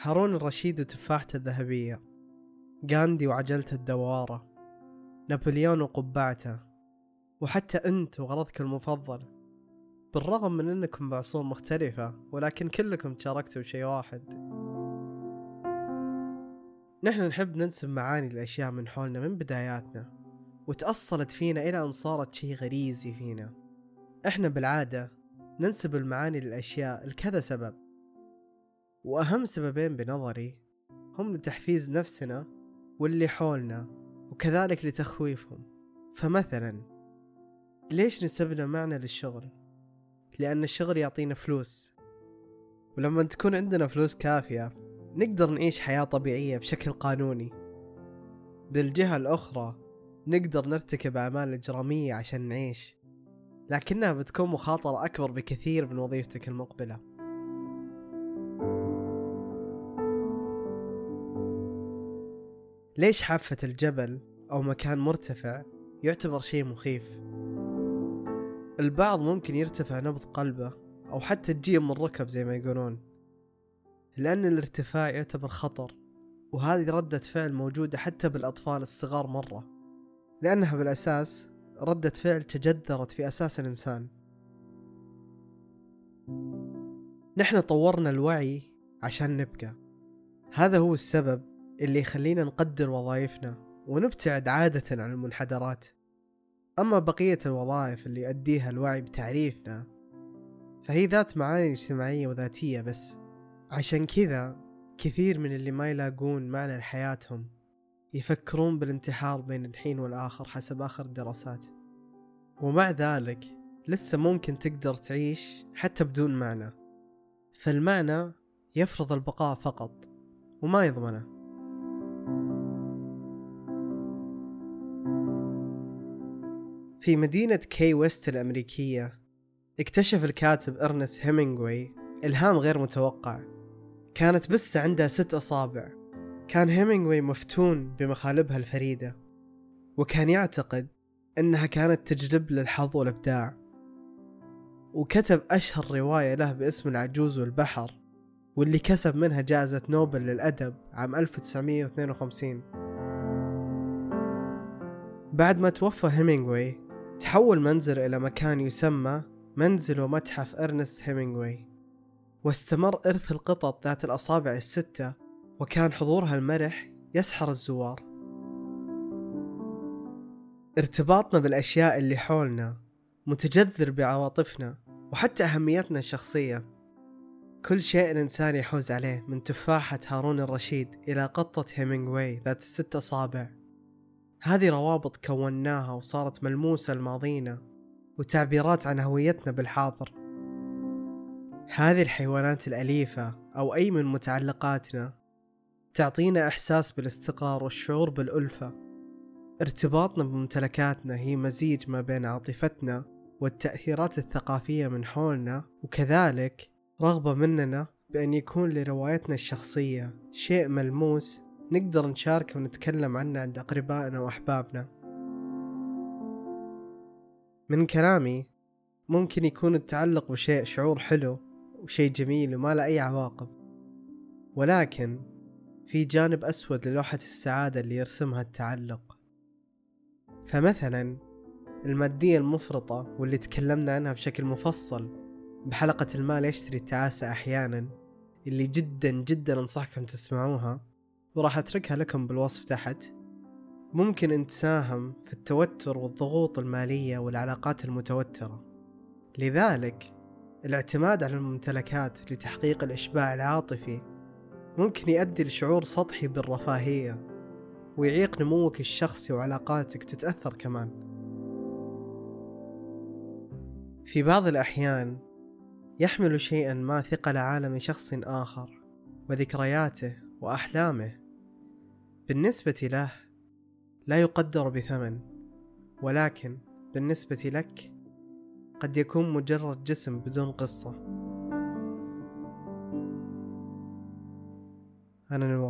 هارون الرشيد وتفاحته الذهبية غاندي وعجلته الدوارة نابليون وقبعته وحتى أنت وغرضك المفضل. بالرغم من أنكم بعصور مختلفة ولكن كلكم تشاركتوا شيء واحد. نحن نحب ننسب معاني الأشياء من حولنا من بداياتنا وتأصلت فينا إلى أن صارت شيء غريزي فينا. إحنا بالعادة ننسب المعاني للأشياء لكذا سبب. وأهم سببين بنظري هم لتحفيز نفسنا واللي حولنا وكذلك لتخويفهم. فمثلا ليش نسبنا معنى للشغل؟ لأن الشغل يعطينا فلوس. ولما تكون عندنا فلوس كافية نقدر نعيش حياة طبيعية بشكل قانوني. بالجهة الأخرى نقدر نرتكب أعمال إجرامية عشان نعيش لكنها بتكون مخاطرة أكبر بكثير من وظيفتك المقبلة. ليش حافة الجبل أو مكان مرتفع يعتبر شيء مخيف؟ البعض ممكن يرتفع نبض قلبه أو حتى تجيه من الركب زي ما يقولون لأن الارتفاع يعتبر خطر وهذه ردة فعل موجودة حتى بالأطفال الصغار مرة لأنها بالأساس ردة فعل تجذرت في أساس الإنسان نحن طورنا الوعي عشان نبقى هذا هو السبب اللي يخلينا نقدر وظائفنا ونبتعد عادة عن المنحدرات. أما بقية الوظائف اللي يؤديها الوعي بتعريفنا فهي ذات معاني اجتماعية وذاتية بس. عشان كذا كثير من اللي ما يلاقون معنى لحياتهم يفكرون بالانتحار بين الحين والآخر حسب آخر الدراسات. ومع ذلك لسه ممكن تقدر تعيش حتى بدون معنى. فالمعنى يفرض البقاء فقط وما يضمنه. في مدينة كي ويست الأمريكية اكتشف الكاتب إرنست هيمينغوي إلهام غير متوقع. كانت بسة عندها ست أصابع. كان هيمينغوي مفتون بمخالبها الفريدة وكان يعتقد أنها كانت تجلب له الحظ والإبداع. وكتب أشهر رواية له باسم العجوز والبحر. واللي كسب منها جائزة نوبل للأدب عام 1952 بعد ما توفى هيمينغوي تحول منزل إلى مكان يسمى منزل ومتحف إرنست هيمينغوي واستمر إرث القطط ذات الأصابع الستة وكان حضورها المرح يسحر الزوار. ارتباطنا بالأشياء اللي حولنا متجذر بعواطفنا وحتى أهميتنا الشخصية. كل شيء الإنسان يحوز عليه من تفاحة هارون الرشيد إلى قطة هيمينغوي ذات الست أصابع. هذه روابط كوناها وصارت ملموسة لماضينا وتعبيرات عن هويتنا بالحاضر. هذه الحيوانات الأليفة أو أي من متعلقاتنا تعطينا إحساس بالاستقرار والشعور بالألفة. ارتباطنا بممتلكاتنا هي مزيج ما بين عاطفتنا والتأثيرات الثقافية من حولنا وكذلك رغبة مننا بأن يكون لروايتنا الشخصية شيء ملموس نقدر نشاركه ونتكلم عنه عند أقربائنا وأحبابنا. من كلامي ممكن يكون التعلق بشيء شعور حلو وشيء جميل وما له أي عواقب. ولكن في جانب أسود للوحة السعادة اللي يرسمها التعلق. فمثلا المادية المفرطة واللي تكلمنا عنها بشكل مفصل بحلقة المال يشتري التعاسة أحيانا اللي جدا جدا أنصحكم تسمعوها وراح أتركها لكم بالوصف تحت. ممكن أن تساهم في التوتر والضغوط المالية والعلاقات المتوترة. لذلك الاعتماد على الممتلكات لتحقيق الإشباع العاطفي ممكن يؤدي لشعور سطحي بالرفاهية ويعيق نموك الشخصي وعلاقاتك تتأثر كمان. في بعض الأحيان يحمل شيئا ما ثقل عالم شخص آخر وذكرياته وأحلامه. بالنسبة له لا يقدر بثمن ولكن بالنسبة لك قد يكون مجرد جسم بدون قصة. أنا نواف.